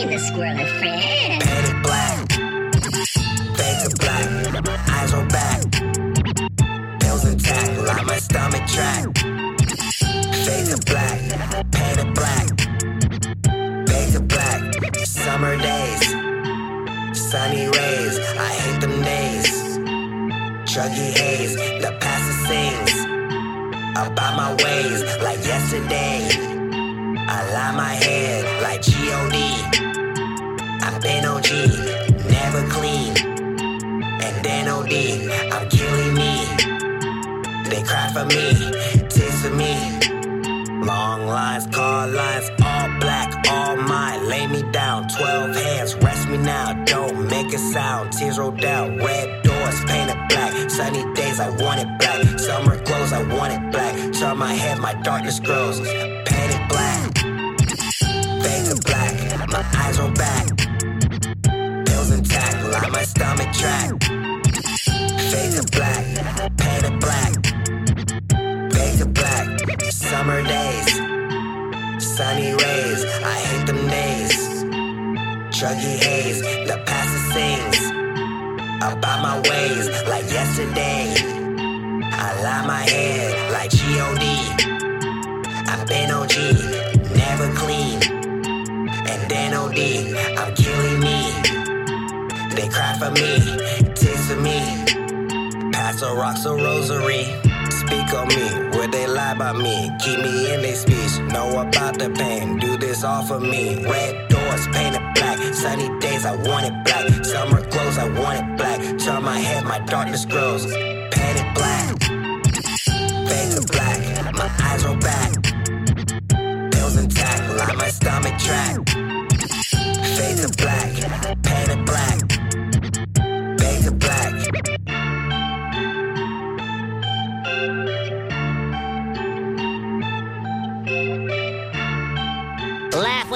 squirrel and friends. Painted black, fade to black. Eyes roll back, pills intact, like my stomach track. Fade to black, painted black, fade to black. Summer days, sunny rays. I hate them days. Druggy haze, the pastor sings about my ways like yesterday. I lie my head like G.O.D. I've been OG, never clean. And then OD, I'm killing me. They cry for me, tears for me. Long lines, car lines, all black, all mine. Lay me down, 12 hands, rest me now. Don't make a sound, tears roll down. Red doors, painted black. Sunny days, I want it black. Summer clothes, I want it black. Turn my head, my darkness grows. Painted black, fade to black. My eyes roll back, my stomach track. Fade to black, painted black, fade to black. Summer days, sunny rays. I hate them days. Druggy haze, the pastor sings about my ways like yesterday. I lie my head like G.O.D. I've been OG, never clean. And then OD, I'm. For me, tears for me. Pass a rocks a rosary. Speak on me, would they lie about me? Keep me in their speech, know about the pain. Do this all for me. Red doors painted black, sunny days I want it black. Summer clothes I want it black. Turn my head, my darkness grows. Painted black, fade to black. My eyes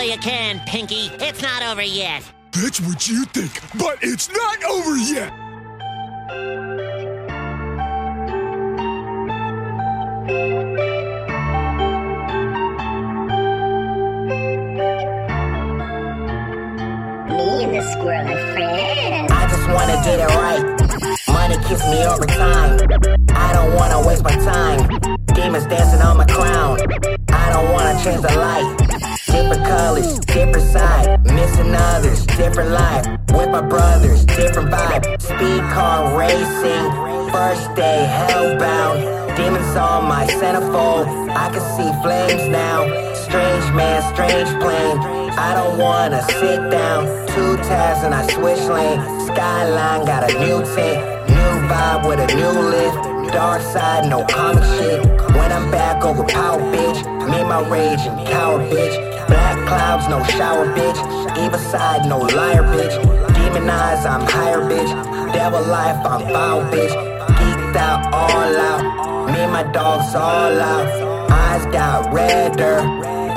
Laugh you can, Pinky. It's not over yet. That's what you think, but it's not over yet. Me and the squirrel and friends. I just wanna get it right. Money keeps me over time. I don't wanna waste my time. Demons dancing on my crown. I don't wanna change the light. Different colors, different side. Missing others, different life. With my brothers, different vibe. Speed car racing. First day hellbound. Demons on my centerfold. I can see flames now. Strange man, strange plane. I don't wanna sit down. Two tabs and I switch lane. Skyline got a new tint. New vibe with a new lift. Dark side, no comic shit. When I'm back over power, bitch. Me, my rage and coward, bitch. Black clouds, no shower, bitch. Evil side, no liar, bitch. Demon eyes, I'm higher, bitch. Devil life, I'm foul, bitch. Geeked out, all out. Me and my dogs all out. Eyes got redder.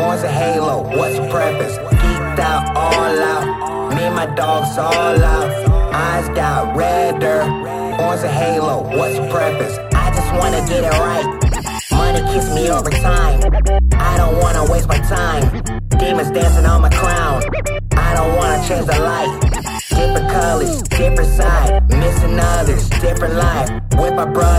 Orange a halo, what's the preface? Geeked out, all out. Me and my dogs all out. Eyes got redder. Orange a halo, what's the preface? I just wanna get it right. Money keeps me over time. I don't wanna waste my time. Demons dancing on my crown. I don't wanna change the light. Different colors, different side. Missing others, different life. With my brother.